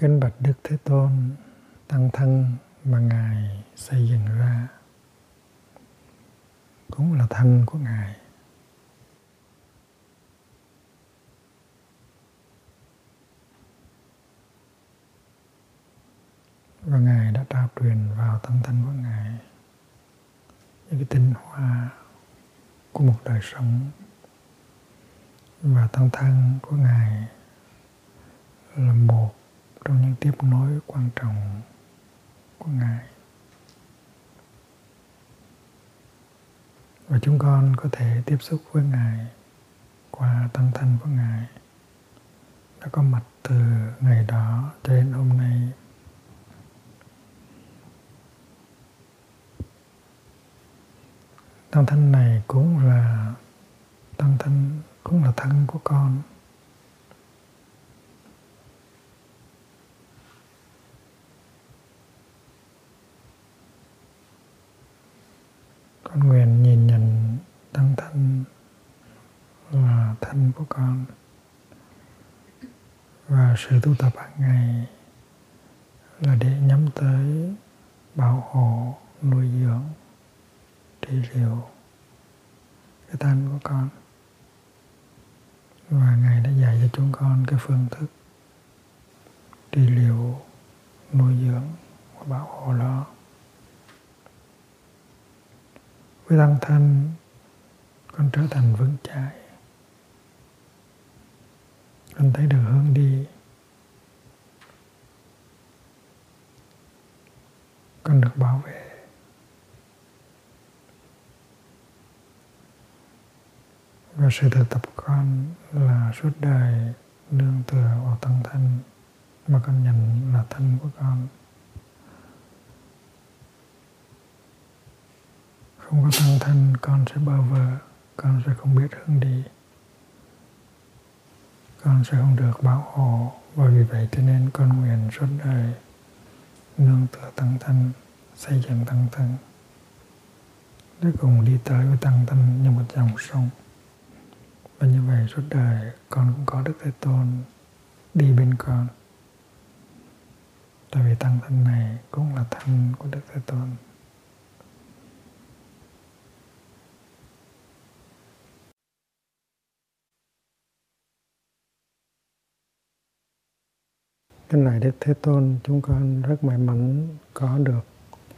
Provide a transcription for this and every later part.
Kính bạch Đức Thế Tôn, tăng thân mà Ngài xây dựng ra cũng là thân của Ngài. Và Ngài đã trao truyền vào tăng thân của Ngài những cái tinh hoa của một đời sống và tăng thân của Ngài là một trong những tiếp nối quan trọng của Ngài. Và chúng con có thể tiếp xúc với Ngài qua tăng thân của Ngài đã có mặt từ ngày đó cho đến hôm nay. Tăng thân này cũng là tăng thân cũng là thân của con con nguyện nhìn nhận tăng thân là thân của con và sự tu tập hàng ngày là để nhắm tới bảo hộ, nuôi dưỡng, trị liệu cái thân của con và ngài đã dạy cho chúng con cái phương thức trị liệu, nuôi dưỡng và bảo hộ đó. Với tăng thân con trở thành vững chãi. Con thấy được hướng đi. Con được bảo vệ. Và sự thực tập con là suốt đời nương tựa vào tăng thân mà con nhận là thân của con. Không có tăng thân, con sẽ bơ vơ con sẽ không biết hướng đi. Con sẽ không được bảo hộ và vì vậy cho nên con nguyện suốt đời nương tựa tăng thân, xây dựng tăng thân. Để cùng đi tới với tăng thân như một dòng sông. Và như vậy suốt đời, con cũng có Đức Thế Tôn đi bên con. Tại vì tăng thân này cũng là thân của Đức Thế Tôn. Cái này Đức Thế Tôn chúng con rất may mắn có được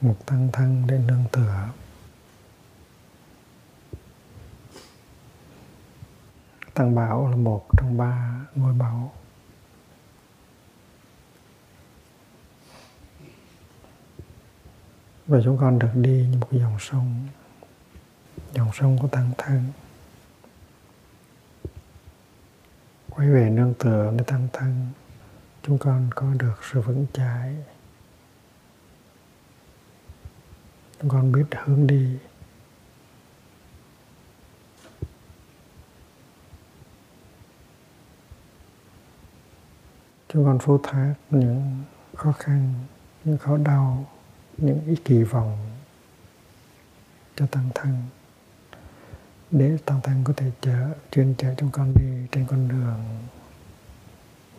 một tăng thân để nương tựa. Tăng Bảo là một trong ba ngôi bảo. Và chúng con được đi như một dòng sông, dòng sông của tăng thân. Quay về nương tựa để tăng thân chúng con có được sự vững chãi. Chúng con biết hướng đi. Chúng con phô thác những khó khăn, những khó đau, những ý kỳ vọng cho tăng thân. Để tăng thân có thể chở, chuyên chở chúng con đi trên con đường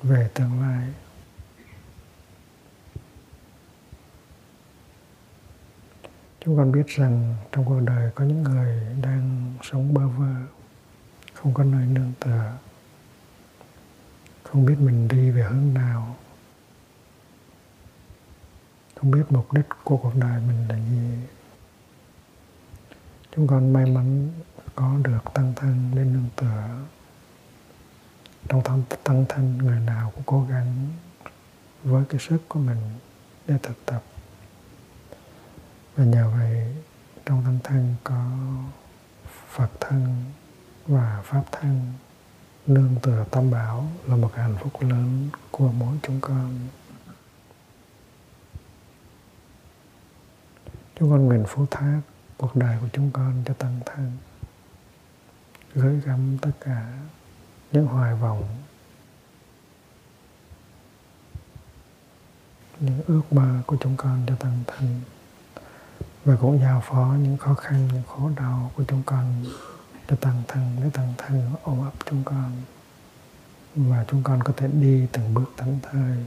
về tương lai. Chúng con biết rằng trong cuộc đời có những người đang sống bơ vơ, không có nơi nương tựa, không biết mình đi về hướng nào, không biết mục đích của cuộc đời mình là gì. Chúng con may mắn có được tăng thân lên nương tựa trong tâm tăng thanh, người nào cũng cố gắng với cái sức của mình để thực tập. Và nhờ vậy, trong tâm thân có Phật thân và Pháp thân. Nương tựa tam bảo là một hạnh phúc lớn của mỗi chúng con. Chúng con nguyện phú thác cuộc đời của chúng con cho tăng thân gửi gắm tất cả những hoài vọng những ước mơ của chúng con cho tăng thân và cũng giao phó những khó khăn, những khổ đau của chúng con cho tăng thân để tăng thân ôm ấp chúng con. Và chúng con có thể đi từng bước thắng thời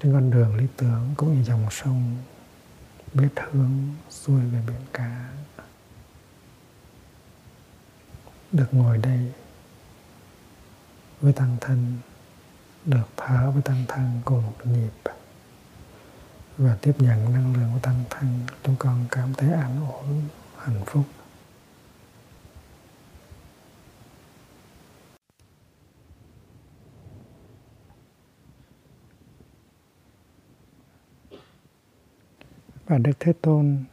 trên con đường lý tưởng cũng như dòng sông, biết hướng xuôi về biển cả được ngồi đây với tăng thân, được thở với tăng thân cùng một nhịp và tiếp nhận năng lượng của tăng thân, chúng con cảm thấy an ổn, hạnh phúc. Và Đức Thế Tôn,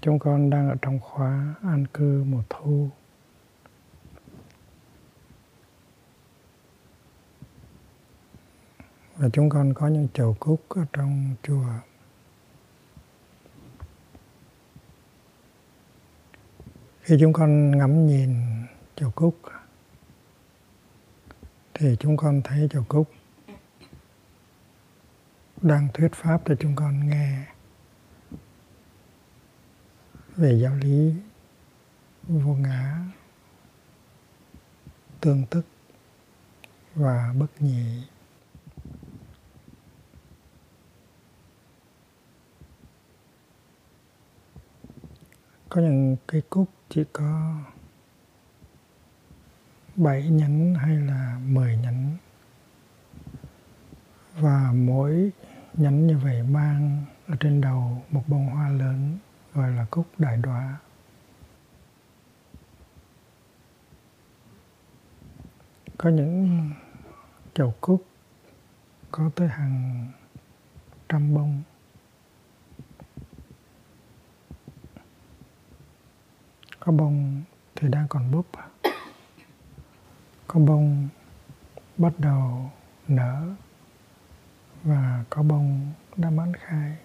chúng con đang ở trong khóa an cư mùa thu. Và chúng con có những chầu cúc ở trong chùa. Khi chúng con ngắm nhìn chầu cúc, thì chúng con thấy chầu cúc đang thuyết pháp cho chúng con nghe về giáo lý vô ngã, tương tức và bất nhị. Có những cây cúc chỉ có bảy nhánh hay là mười nhánh. Và mỗi nhánh như vậy mang ở trên đầu một bông hoa lớn, gọi là cúc đại đóa có những chậu cúc có tới hàng trăm bông. Có bông thì đang còn búp có bông bắt đầu nở và có bông đã mãn khai.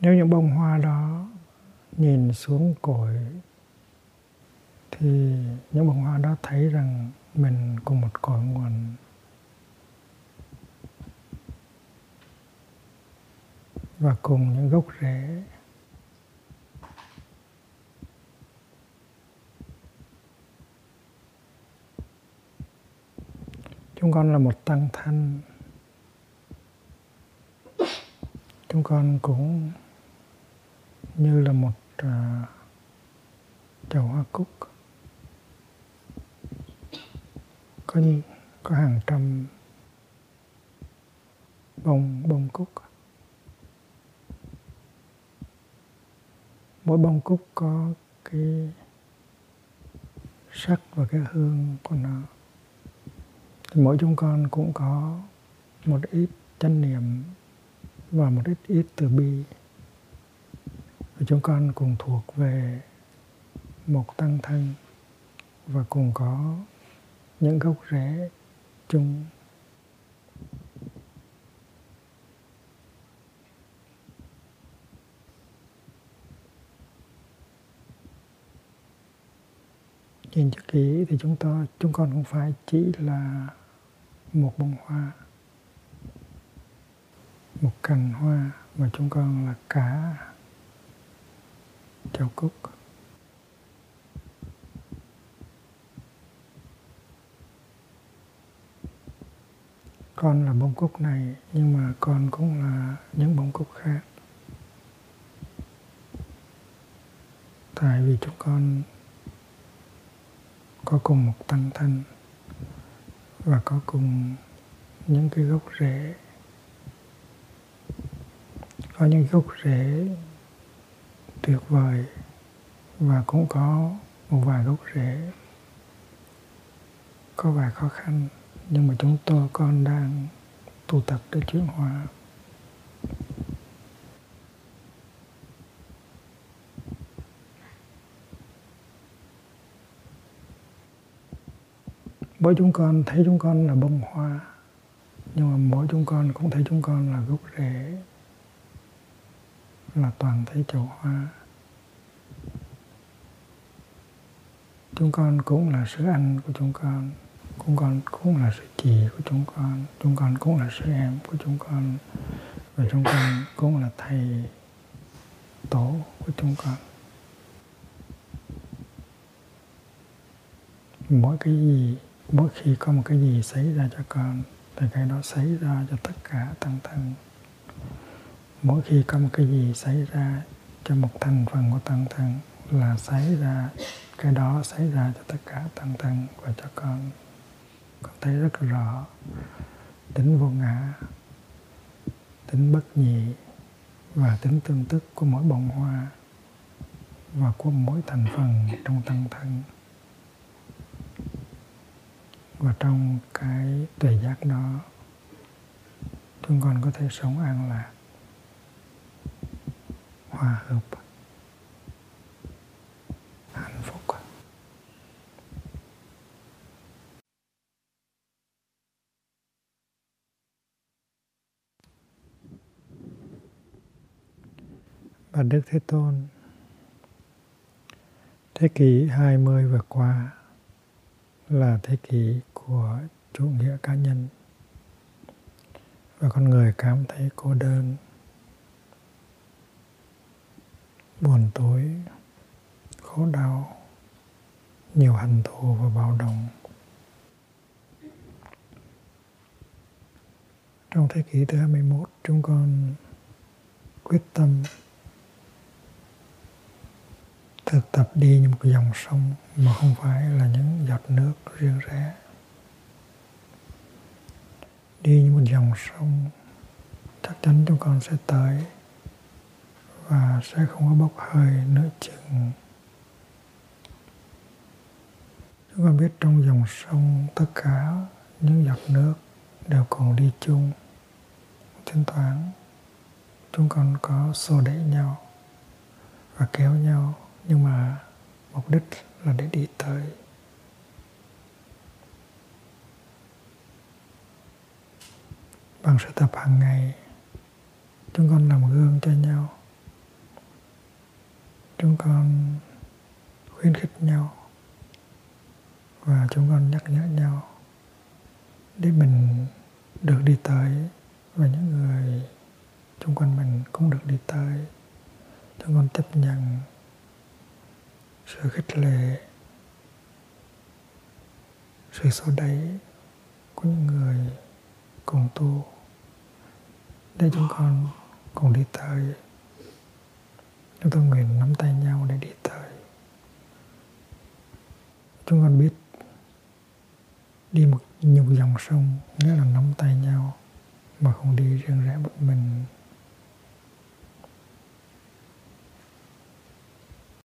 Nếu những bông hoa đó nhìn xuống cội thì những bông hoa đó thấy rằng mình cùng một cội nguồn. Và cùng những gốc rễ. Chúng con là một tăng thân. Chúng con cũng như là một uh, chậu hoa cúc. Có có hàng trăm bông bông cúc mỗi bông cúc có cái sắc và cái hương của nó. Thì mỗi chúng con cũng có một ít chánh niệm và một ít ít từ bi. Và chúng con cùng thuộc về một tăng thân và cùng có những gốc rễ chung. Nhìn cho kỹ thì chúng ta, chúng con không phải chỉ là một bông hoa, một cành hoa, mà chúng con là cả châu cúc. Con là bông cúc này, nhưng mà con cũng là những bông cúc khác. Tại vì chúng con có cùng một tăng thân và có cùng những cái gốc rễ. Có những gốc rễ tuyệt vời và cũng có một vài gốc rễ, có vài khó khăn nhưng mà chúng tôi con đang tu tập để chuyển hóa mỗi chúng con thấy chúng con là bông hoa, nhưng mà mỗi chúng con cũng thấy chúng con là gốc rễ, là toàn thấy chậu hoa. Chúng con cũng là sữa ăn của chúng con chúng con cũng là sự chị của chúng con chúng con cũng là sư em của chúng con, và chúng con cũng là thầy tổ của chúng con. Mỗi cái gì, mỗi khi có một cái gì xảy ra cho con, thì cái đó xảy ra cho tất cả tăng thân. Mỗi khi có một cái gì xảy ra cho một thành phần của tăng thân là xảy ra, cái đó xảy ra cho tất cả tăng thân và cho con con thấy rất rõ. Tính vô ngã, tính bất nhị và tính tương tức của mỗi bông hoa và của mỗi thành phần trong tăng thân. Và trong cái tuệ giác đó, chúng con có thể sống an lạc, hòa hợp hạnh phúc và Đức Thế Tôn. Thế kỷ 20 vừa qua là thế kỷ của chủ nghĩa cá nhân và con người cảm thấy cô đơn, buồn tối, khổ đau, nhiều hận thù và bạo động. Trong thế kỷ thứ 21 chúng con quyết tâm thực tập đi như một dòng sông mà không phải là những giọt nước riêng rẽ. Đi như một dòng sông, chắc chắn chúng con sẽ tới và sẽ không có bốc hơi nữa chừng. Chúng con biết trong dòng sông, tất cả những giọt nước đều còn đi chung, thỉnh thoảng chúng con có xô đẩy nhau và kéo nhau nhưng mà mục đích là để đi tới. Bằng sự tập hàng ngày, chúng con làm gương cho nhau. Chúng con khuyến khích nhau và chúng con nhắc nhở nhau để mình được đi tới và những người xung quanh mình cũng được đi tới. Chúng con chấp nhận sự khích lệ, sự xô đẩy của những người cùng tu để chúng con cùng đi tới. Chúng tôi nguyện nắm tay nhau để đi tới. Chúng con biết đi một nhiều dòng sông, nghĩa là nắm tay nhau mà không đi riêng rẽ một mình.